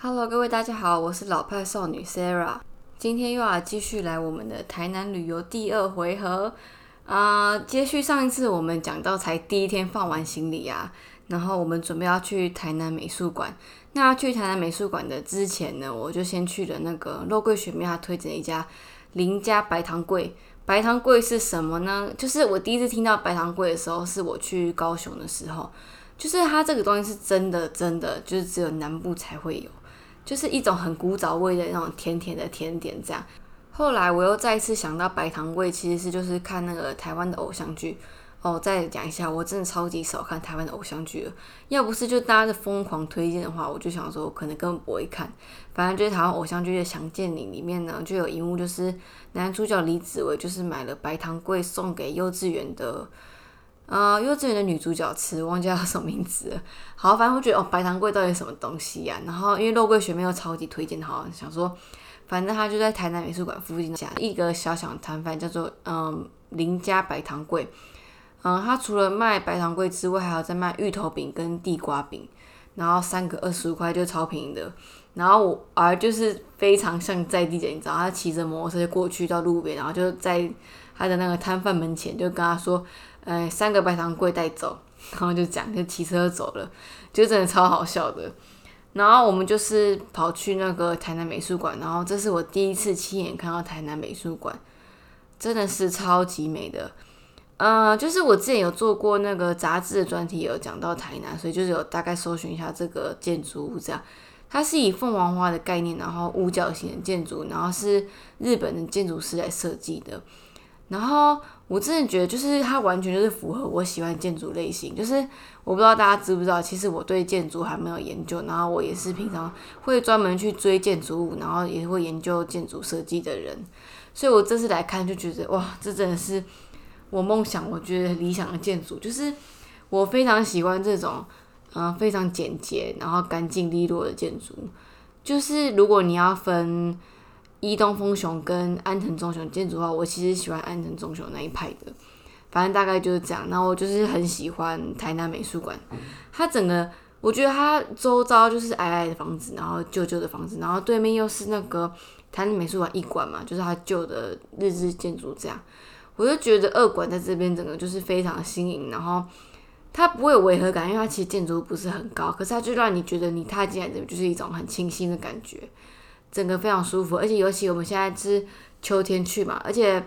Hello，各位大家好，我是老派少女 Sarah，今天又要继续来我们的台南旅游第二回合啊、接续上一次我们讲到才第一天放完行李啊，然后我们准备要去台南美术馆。那去台南美术馆的之前呢，我就先去了那个肉桂学妹她推荐一家林家白糖柜。白糖柜是什么呢？就是我第一次听到白糖柜的时候，是我去高雄的时候，就是它这个东西是真的真的，就是只有南部才会有。就是一种很古早味的那种甜甜的甜点这样。后来我又再一次想到白糖味，其实是就是看那个台湾的偶像剧哦。再讲一下，我真的超级少看台湾的偶像剧了，要不是就大家的疯狂推荐的话，我就想说可能根本不会看。反正就是台湾偶像剧的《想见你》里面呢，就有一幕就是男主角李子维就是买了白糖柜送给幼稚园的。呃，幼稚园的女主角吃，忘记叫什么名字了。好，反正我觉得哦，白糖柜到底什么东西呀、然后因为肉桂学妹又超级推荐，好想说，反正他就在台南美术馆附近家一个小小摊贩，叫做嗯林家白糖柜。嗯，他除了卖白糖柜之外，还有在卖芋头饼跟地瓜饼，然后三个二十五块就超便宜的。然后我儿就是非常像在地的，你知道，他骑着摩托车过去到路边，然后就在他的那个摊贩门前就跟他说。哎，三个白糖柜带走，然后就讲就骑车走了，就真的超好笑的。然后我们就是跑去那个台南美术馆，然后这是我第一次亲眼看到台南美术馆，真的是超级美的。呃，就是我之前有做过那个杂志的专题，有讲到台南，所以就是有大概搜寻一下这个建筑物，这样它是以凤凰花的概念，然后五角形的建筑，然后是日本的建筑师来设计的，然后。我真的觉得，就是它完全就是符合我喜欢建筑类型。就是我不知道大家知不知道，其实我对建筑还没有研究，然后我也是平常会专门去追建筑物，然后也会研究建筑设计的人。所以我这次来看就觉得，哇，这真的是我梦想，我觉得理想的建筑，就是我非常喜欢这种，嗯，非常简洁，然后干净利落的建筑。就是如果你要分。伊东丰雄跟安藤忠雄建筑的话，我其实喜欢安藤忠雄那一派的，反正大概就是这样。然后我就是很喜欢台南美术馆，它整个我觉得它周遭就是矮矮的房子，然后旧旧的房子，然后对面又是那个台南美术馆一馆嘛，就是它旧的日式建筑这样。我就觉得二馆在这边整个就是非常新颖，然后它不会有违和感，因为它其实建筑不是很高，可是它就让你觉得你踏进来这边就是一种很清新的感觉。整个非常舒服，而且尤其我们现在是秋天去嘛，而且，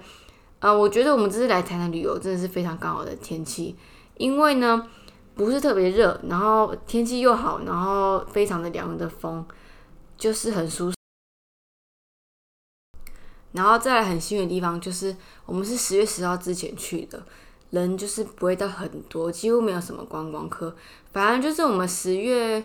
呃，我觉得我们这次来台南旅游真的是非常刚好的天气，因为呢不是特别热，然后天气又好，然后非常的凉的风，就是很舒适。然后再来很幸运的地方就是我们是十月十号之前去的，人就是不会到很多，几乎没有什么观光客，反正就是我们十月。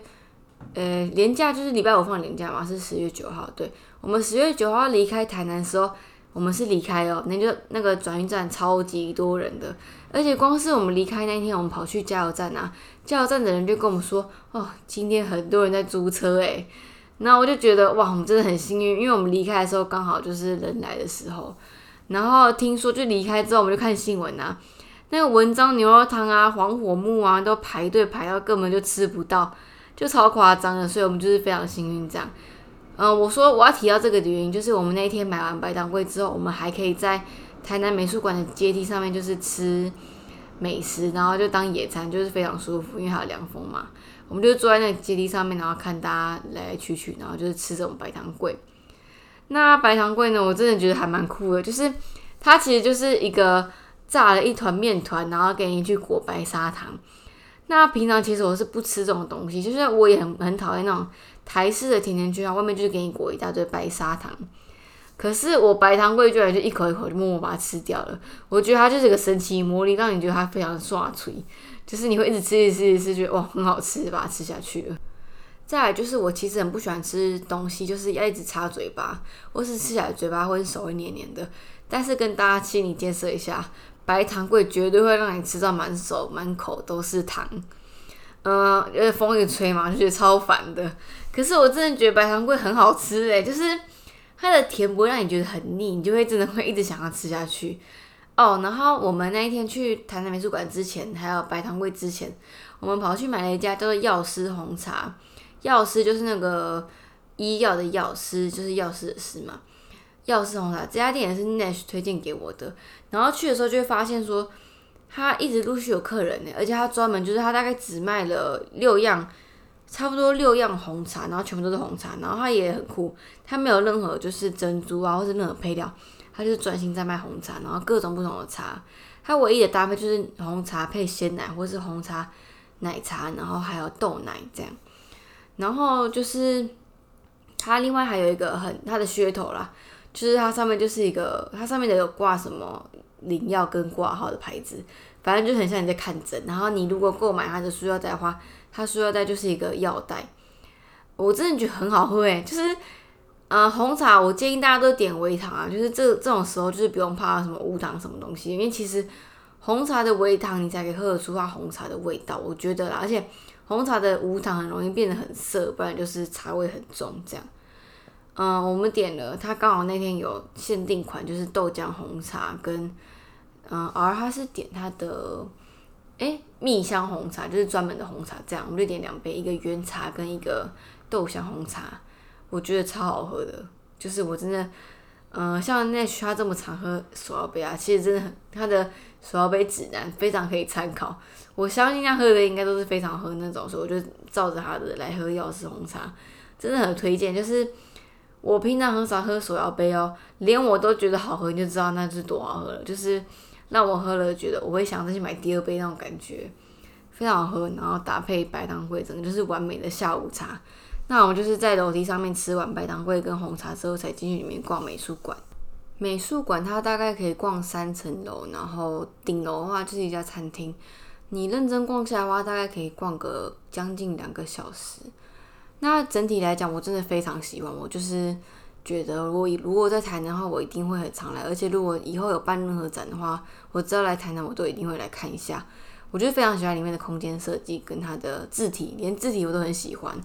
呃，年假就是礼拜五放年假嘛，是十月九号。对我们十月九号离开台南的时候，我们是离开哦，那就那个转运站超级多人的，而且光是我们离开那天，我们跑去加油站啊，加油站的人就跟我们说，哦，今天很多人在租车诶。那我就觉得哇，我们真的很幸运，因为我们离开的时候刚好就是人来的时候。然后听说就离开之后，我们就看新闻啊，那个文章牛肉汤啊、黄火木啊，都排队排到根本就吃不到。就超夸张的，所以我们就是非常幸运这样。嗯，我说我要提到这个的原因，就是我们那一天买完白糖柜之后，我们还可以在台南美术馆的阶梯上面就是吃美食，然后就当野餐，就是非常舒服，因为还有凉风嘛。我们就坐在那个阶梯上面，然后看大家来来去去，然后就是吃这种白糖柜。那白糖柜呢，我真的觉得还蛮酷的，就是它其实就是一个炸了一团面团，然后给你去裹白砂糖。那平常其实我是不吃这种东西，就是我也很很讨厌那种台式的甜甜圈，外面就是给你裹一大堆白砂糖。可是我白糖桂居然就一口一口就默默把它吃掉了。我觉得它就是个神奇魔力，让你觉得它非常刷脆，就是你会一直吃一直吃一直吃，觉得哇很好吃，把它吃下去了。再来就是我其实很不喜欢吃东西，就是要一直擦嘴巴，或是吃起来嘴巴或者手会黏黏的。但是跟大家心理建设一下。白糖桂绝对会让你吃到满手满口都是糖，嗯，因为风一吹嘛，就觉得超烦的。可是我真的觉得白糖桂很好吃诶，就是它的甜不会让你觉得很腻，你就会真的会一直想要吃下去哦。然后我们那一天去台南美术馆之前，还有白糖桂之前，我们跑去买了一家叫做药师红茶。药师就是那个医药的药师就是药师的师嘛，药师红茶这家店也是 Nash 推荐给我的。然后去的时候就会发现说，他一直陆续有客人呢，而且他专门就是他大概只卖了六样，差不多六样红茶，然后全部都是红茶。然后他也很酷，他没有任何就是珍珠啊或是任何配料，他就是专心在卖红茶，然后各种不同的茶。他唯一的搭配就是红茶配鲜奶，或是红茶奶茶，然后还有豆奶这样。然后就是它另外还有一个很它的噱头啦，就是它上面就是一个它上面的有挂什么领药跟挂号的牌子，反正就很像你在看诊。然后你如果购买它的塑料袋的话，它塑料袋就是一个药袋。我真的觉得很好喝诶，就是呃红茶，我建议大家都点微糖啊，就是这这种时候就是不用怕什么无糖什么东西，因为其实红茶的微糖你才可以喝得出它红茶的味道，我觉得啦，而且。红茶的无糖很容易变得很涩，不然就是茶味很重。这样，嗯，我们点了，他刚好那天有限定款，就是豆浆红茶跟，嗯，而他是点他的，哎，蜜香红茶，就是专门的红茶。这样，我们就点两杯，一个原茶跟一个豆香红茶，我觉得超好喝的。就是我真的，嗯，像那他这么常喝手摇杯啊，其实真的很，他的手摇杯指南非常可以参考。我相信他喝的应该都是非常喝那种，所以我就照着他的来喝药师红茶，真的很推荐。就是我平常很少喝手摇杯哦，连我都觉得好喝，你就知道那是多好喝了。就是让我喝了觉得我会想再去买第二杯那种感觉，非常好喝。然后搭配白糖桂，整个就是完美的下午茶。那我就是在楼梯上面吃完白糖桂跟红茶之后，才进去里面逛美术馆。美术馆它大概可以逛三层楼，然后顶楼的话就是一家餐厅。你认真逛下来的话，大概可以逛个将近两个小时。那整体来讲，我真的非常喜欢。我就是觉得，如果如果在台南的话，我一定会很常来。而且如果以后有办任何展的话，我只要来台南，我都一定会来看一下。我就非常喜欢里面的空间设计跟它的字体，连字体我都很喜欢，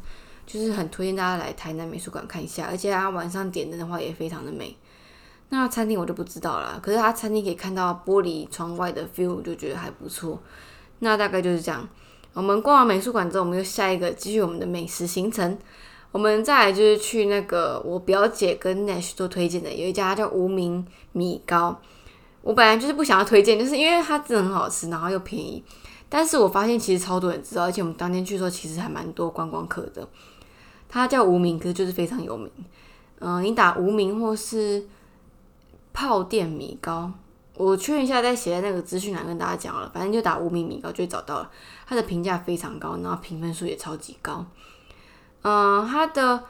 就是很推荐大家来台南美术馆看一下。而且它晚上点灯的话也非常的美。那餐厅我就不知道了，可是它餐厅可以看到玻璃窗外的 view，就觉得还不错。那大概就是这样。我们逛完美术馆之后，我们就下一个继续我们的美食行程。我们再来就是去那个我表姐跟 Nash 都推荐的，有一家叫无名米糕。我本来就是不想要推荐，就是因为它真的很好吃，然后又便宜。但是我发现其实超多人知道，而且我们当天去的时候其实还蛮多观光客的。它叫无名，可是就是非常有名。嗯，你打无名或是泡店米糕。我确认一下，再写在那个资讯栏跟大家讲了。反正就打无名米糕就找到了，它的评价非常高，然后评分数也超级高。嗯，它的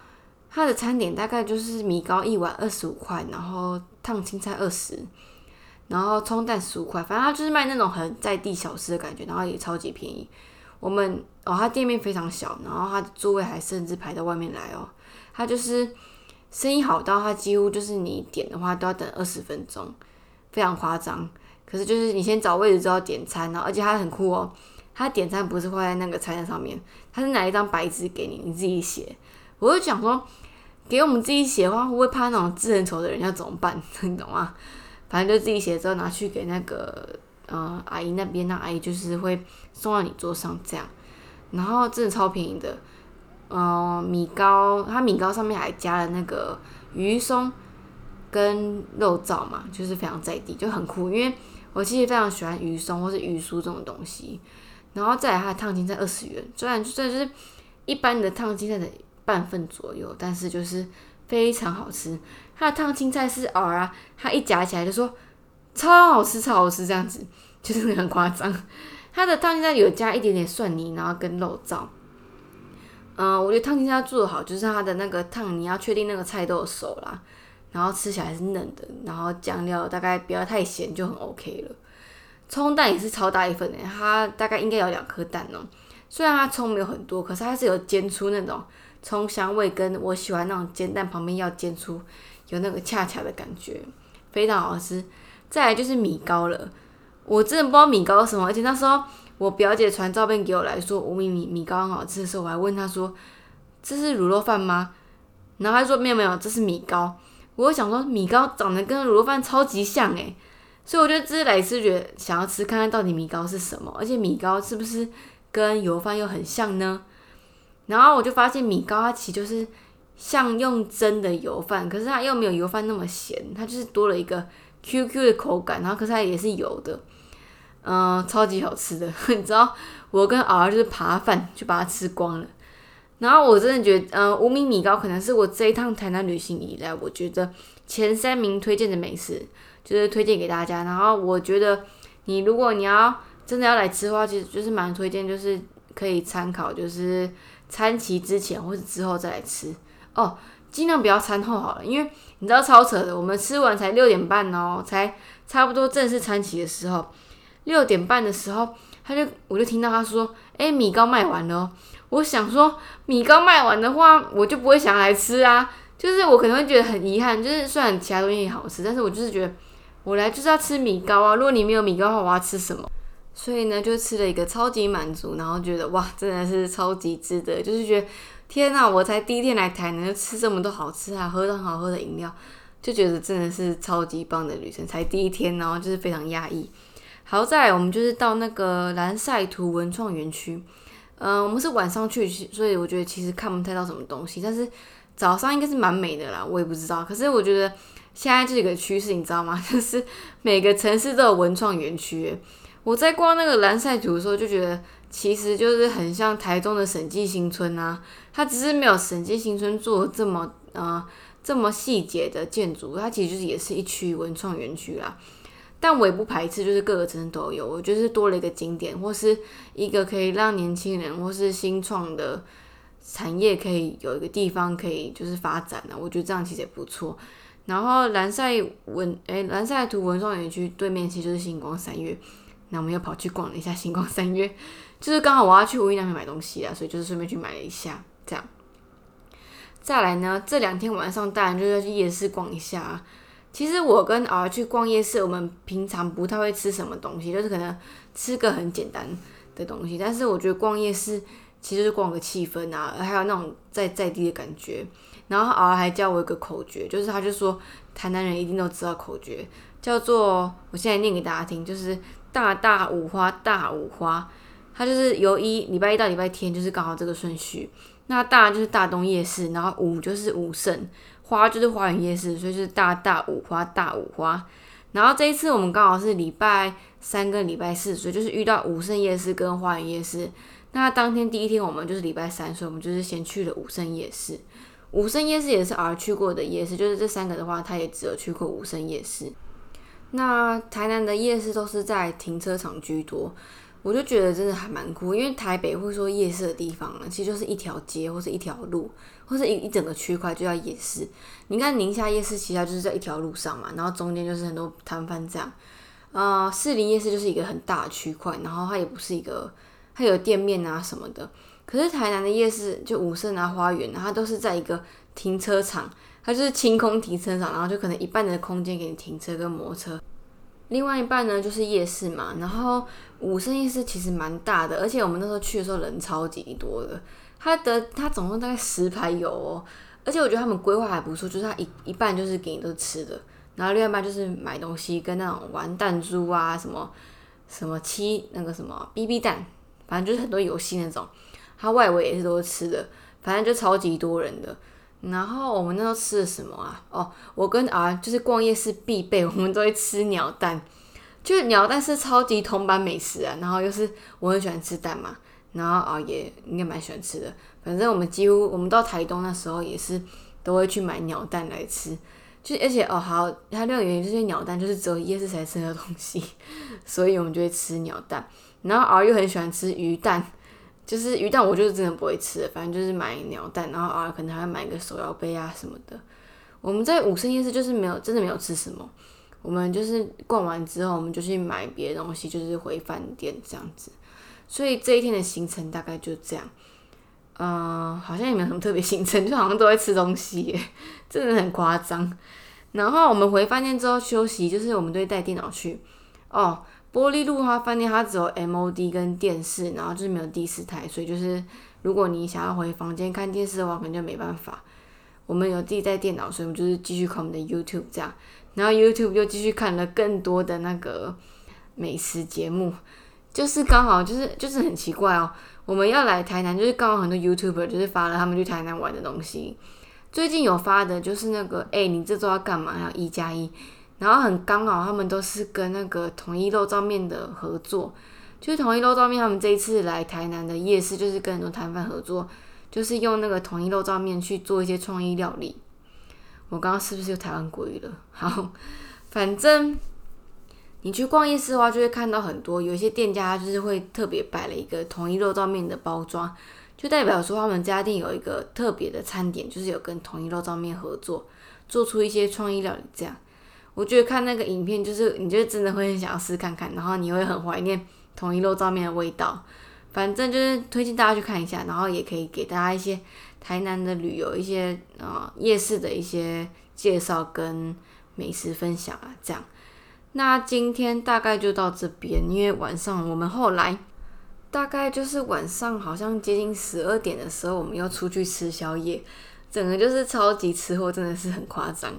它的餐点大概就是米糕一碗二十五块，然后烫青菜二十，然后葱蛋十五块。反正它就是卖那种很在地小吃的感觉，然后也超级便宜。我们哦，它店面非常小，然后它的座位还甚至排到外面来哦。它就是生意好到它几乎就是你点的话都要等二十分钟。非常夸张，可是就是你先找位置之后点餐，然后而且它很酷哦，它点餐不是画在那个菜单上面，它是拿一张白纸给你，你自己写。我就想说，给我们自己写的话，会不会怕那种字很丑的人要怎么办？你懂吗？反正就自己写之后拿去给那个呃阿姨那边，那阿姨就是会送到你桌上这样。然后真的超便宜的，嗯，米糕，它米糕上面还加了那个鱼松。跟肉燥嘛，就是非常在地，就很酷。因为我其实非常喜欢鱼松或是鱼酥这种东西。然后再来它的烫青菜二十元，虽然虽然就是一般的烫青菜的半份左右，但是就是非常好吃。它的烫青菜是耳啊，它一夹起来就说超好吃，超好吃这样子，就是很夸张。它的烫青菜有加一点点蒜泥，然后跟肉燥。嗯，我觉得烫青菜做的好，就是它的那个烫，你要确定那个菜都有熟啦。然后吃起来是嫩的，然后酱料大概不要太咸就很 OK 了。葱蛋也是超大一份的，它大概应该有两颗蛋哦。虽然它葱没有很多，可是它是有煎出那种葱香味，跟我喜欢那种煎蛋旁边要煎出有那个恰恰的感觉，非常好吃。再来就是米糕了，我真的不知道米糕什么，而且那时候我表姐传照片给我来说无米米米糕很好吃的时候，我还问她说这是卤肉饭吗？然后她说没有没有，这是米糕。我想说，米糕长得跟卤肉饭超级像诶，所以我觉得这次来吃，觉得想要吃看看到底米糕是什么，而且米糕是不是跟油饭又很像呢？然后我就发现米糕它其实就是像用蒸的油饭，可是它又没有油饭那么咸，它就是多了一个 Q Q 的口感，然后可是它也是油的，嗯，超级好吃的。你知道，我跟儿就是扒饭就把它吃光了。然后我真的觉得，嗯，无名米糕可能是我这一趟台南旅行以来，我觉得前三名推荐的美食，就是推荐给大家。然后我觉得，你如果你要真的要来吃的话，其实就是蛮推荐，就是可以参考，就是餐期之前或者之后再来吃哦，尽量不要餐后好了，因为你知道超扯的，我们吃完才六点半哦，才差不多正式餐期的时候，六点半的时候，他就我就听到他说，哎，米糕卖完了。我想说，米糕卖完的话，我就不会想来吃啊。就是我可能会觉得很遗憾，就是虽然其他东西也好吃，但是我就是觉得我来就是要吃米糕啊。如果你没有米糕的话，我要吃什么？所以呢，就吃了一个超级满足，然后觉得哇，真的是超级值得。就是觉得天呐，我才第一天来台南就吃这么多好吃啊，喝很好喝的饮料，就觉得真的是超级棒的旅程。才第一天，然后就是非常压抑。好在我们就是到那个蓝赛图文创园区。嗯，我们是晚上去，所以我觉得其实看不太到什么东西。但是早上应该是蛮美的啦，我也不知道。可是我觉得现在这个趋势，你知道吗？就是每个城市都有文创园区。我在逛那个蓝赛图的时候，就觉得其实就是很像台中的审计新村啊。它只是没有审计新村做这么呃这么细节的建筑，它其实就是也是一区文创园区啦。但我也不排斥，就是各个城市都有，我觉得是多了一个景点，或是一个可以让年轻人或是新创的产业可以有一个地方可以就是发展的，我觉得这样其实也不错。然后蓝赛文诶，蓝赛图文创园区对面其实就是星光三月，那我们又跑去逛了一下星光三月，就是刚好我要去无印良品买东西啊，所以就是顺便去买了一下，这样。再来呢，这两天晚上当然就要去夜市逛一下。其实我跟儿去逛夜市，我们平常不太会吃什么东西，就是可能吃个很简单的东西。但是我觉得逛夜市其实是逛个气氛啊，还有那种在在地的感觉。然后儿还教我一个口诀，就是他就说台南人一定都知道口诀，叫做我现在念给大家听，就是大大五花大五花。它就是由一礼拜一到礼拜天，就是刚好这个顺序。那大就是大东夜市，然后五就是五圣。花就是花园夜市，所以就是大大五花大五花。然后这一次我们刚好是礼拜三跟礼拜四，所以就是遇到武圣夜市跟花园夜市。那当天第一天我们就是礼拜三，所以我们就是先去了武圣夜市。武圣夜市也是儿去过的夜市，就是这三个的话，他也只有去过武圣夜市。那台南的夜市都是在停车场居多。我就觉得真的还蛮酷，因为台北会说夜市的地方，其实就是一条街或是一条路，或者一一整个区块就叫夜市。你看宁夏夜市，其实就是在一条路上嘛，然后中间就是很多摊贩这样。啊，士林夜市就是一个很大的区块，然后它也不是一个，它有店面啊什么的。可是台南的夜市，就武圣啊、花园，它都是在一个停车场，它就是清空停车场，然后就可能一半的空间给你停车跟摩车。另外一半呢，就是夜市嘛。然后武圣夜市其实蛮大的，而且我们那时候去的时候人超级多的。它的它总共大概十排有哦，而且我觉得他们规划还不错，就是它一一半就是给你都吃的，然后另外一半就是买东西跟那种玩弹珠啊什么什么七那个什么 BB 弹，反正就是很多游戏那种。它外围也是都是吃的，反正就超级多人的。然后我们那时候吃的什么啊？哦，我跟啊就是逛夜市必备，我们都会吃鸟蛋，就是鸟蛋是超级同版美食啊。然后又是我很喜欢吃蛋嘛，然后啊也应该蛮喜欢吃的。反正我们几乎我们到台东那时候也是都会去买鸟蛋来吃，就而且哦好，它另外原因就是鸟蛋就是只有夜市才吃的东西，所以我们就会吃鸟蛋。然后啊又很喜欢吃鱼蛋。就是鱼蛋，我就是真的不会吃，反正就是买鸟蛋，然后啊，可能还要买个手摇杯啊什么的。我们在五圣夜市就是没有，真的没有吃什么。我们就是逛完之后，我们就去买别的东西，就是回饭店这样子。所以这一天的行程大概就这样。嗯，好像也没有什么特别行程，就好像都在吃东西，真的很夸张。然后我们回饭店之后休息，就是我们都会带电脑去哦。玻璃路它饭店它只有 MOD 跟电视，然后就是没有第四台，所以就是如果你想要回房间看电视的话，可能就没办法。我们有自己带电脑，所以我们就是继续看我们的 YouTube 这样，然后 YouTube 又继续看了更多的那个美食节目，就是刚好就是就是很奇怪哦，我们要来台南，就是刚好很多 YouTuber 就是发了他们去台南玩的东西，最近有发的就是那个，哎，你这周要干嘛？要一加一，然后很刚好，他们都是跟那个统一肉燥面的合作，就是统一肉燥面，他们这一次来台南的夜市，就是跟很多摊贩合作，就是用那个统一肉燥面去做一些创意料理。我刚刚是不是又台湾国语了？好，反正你去逛夜市的话，就会看到很多有一些店家就是会特别摆了一个统一肉燥面的包装。就代表说，他们家店有一个特别的餐点，就是有跟统一肉燥面合作，做出一些创意料理。这样，我觉得看那个影片，就是你就真的会很想要试看看，然后你会很怀念统一肉燥面的味道。反正就是推荐大家去看一下，然后也可以给大家一些台南的旅游、一些呃夜市的一些介绍跟美食分享啊。这样，那今天大概就到这边，因为晚上我们后来。大概就是晚上，好像接近十二点的时候，我们要出去吃宵夜，整个就是超级吃货，真的是很夸张。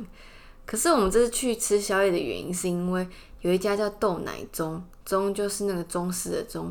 可是我们这次去吃宵夜的原因，是因为有一家叫豆奶中，中就是那个中式的中，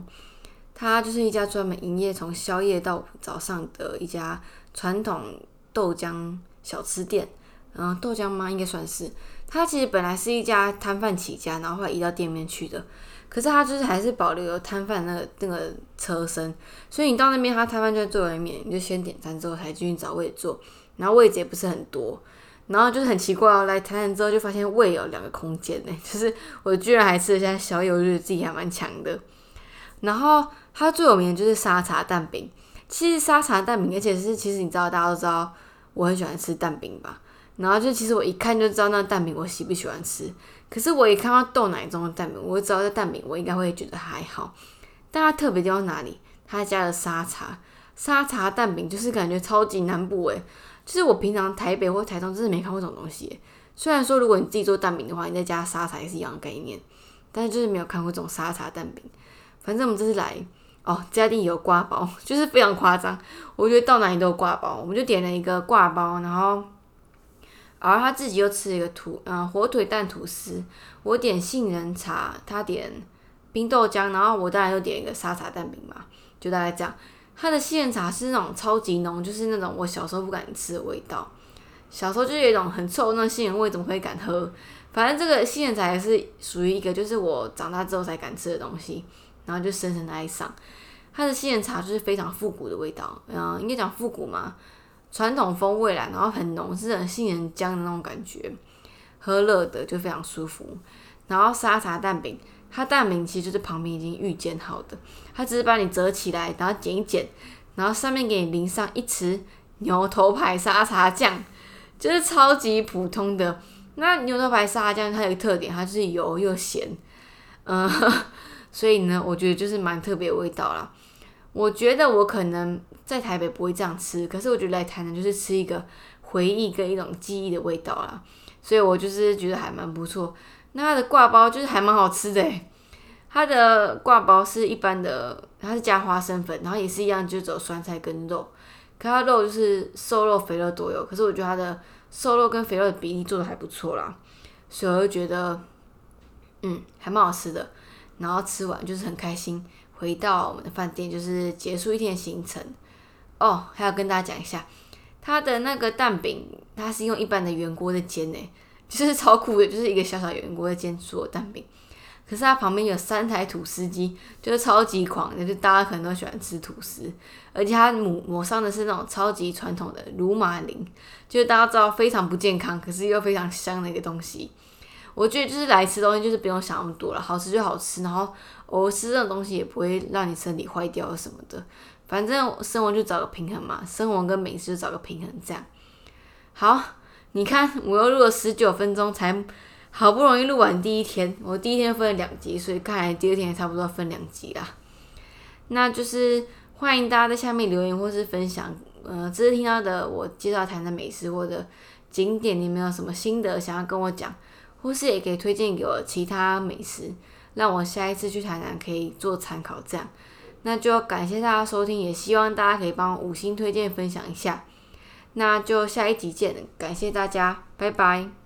它就是一家专门营业从宵夜到早上的一家传统豆浆小吃店。嗯，豆浆吗？应该算是。它其实本来是一家摊贩起家，然后后来移到店面去的。可是他就是还是保留了摊贩那个那个车身，所以你到那边，他摊贩就在最外面，你就先点餐之后才进去找位坐，然后位置也不是很多，然后就是很奇怪哦，来台南之后就发现位有两个空间呢，就是我居然还吃了下小友，我觉得自己还蛮强的。然后它最有名的就是沙茶蛋饼，其实沙茶蛋饼，而且是其实你知道大家都知道我很喜欢吃蛋饼吧。然后就其实我一看就知道那蛋饼我喜不喜欢吃，可是我一看到豆奶中的蛋饼，我就知道这蛋饼我应该会觉得还好。但它特别地方哪里？它加了沙茶，沙茶蛋饼就是感觉超级南部诶，就是我平常台北或台中真的没看过这种东西。虽然说如果你自己做蛋饼的话，你再加沙茶也是一样的概念，但是就是没有看过这种沙茶蛋饼。反正我们这次来哦，这家店有挂包，就是非常夸张。我觉得到哪里都有挂包，我们就点了一个挂包，然后。而他自己又吃了一个吐，嗯，火腿蛋吐司。我点杏仁茶，他点冰豆浆，然后我当然又点一个沙茶蛋饼嘛，就大概这样。他的杏仁茶是那种超级浓，就是那种我小时候不敢吃的味道。小时候就有一种很臭那杏仁味，怎么会敢喝？反正这个杏仁茶也是属于一个，就是我长大之后才敢吃的东西，然后就深深的爱上。它的杏仁茶就是非常复古的味道，嗯，应该讲复古嘛。传统风味啦，然后很浓，是很杏仁浆的那种感觉，喝热的就非常舒服。然后沙茶蛋饼，它蛋饼其实就是旁边已经预煎好的，它只是把你折起来，然后剪一剪，然后上面给你淋上一匙牛头牌沙茶酱，就是超级普通的。那牛头牌沙茶酱它有个特点，它就是油又咸，嗯，所以呢，我觉得就是蛮特别的味道啦。我觉得我可能在台北不会这样吃，可是我觉得来台南就是吃一个回忆跟一种记忆的味道啦，所以我就是觉得还蛮不错。那它的挂包就是还蛮好吃的，它的挂包是一般的，它是加花生粉，然后也是一样，就走酸菜跟肉，可它肉就是瘦肉肥肉都有，可是我觉得它的瘦肉跟肥肉的比例做的还不错啦，所以我就觉得嗯还蛮好吃的，然后吃完就是很开心。回到我们的饭店，就是结束一天的行程哦。还要跟大家讲一下，它的那个蛋饼，它是用一般的圆锅在煎呢，就是 超酷的，就是一个小小圆锅在煎所有蛋饼。可是它旁边有三台吐司机，就是超级狂，就是大家可能都喜欢吃吐司，而且它抹抹上的是那种超级传统的鲁马林，就是大家知道非常不健康，可是又非常香的一个东西。我觉得就是来吃东西，就是不用想那么多了，好吃就好吃，然后我吃这种东西也不会让你身体坏掉什么的。反正生活就找个平衡嘛，生活跟美食就找个平衡，这样。好，你看我又录了十九分钟，才好不容易录完第一天。我第一天分了两集，所以看来第二天也差不多分两集啦。那就是欢迎大家在下面留言或是分享，呃，这次听到的我介绍台南美食或者景点，你们有什么心得想要跟我讲？或是也可以推荐给我其他美食，让我下一次去台南可以做参考。这样，那就感谢大家收听，也希望大家可以帮我五星推荐分享一下。那就下一集见，感谢大家，拜拜。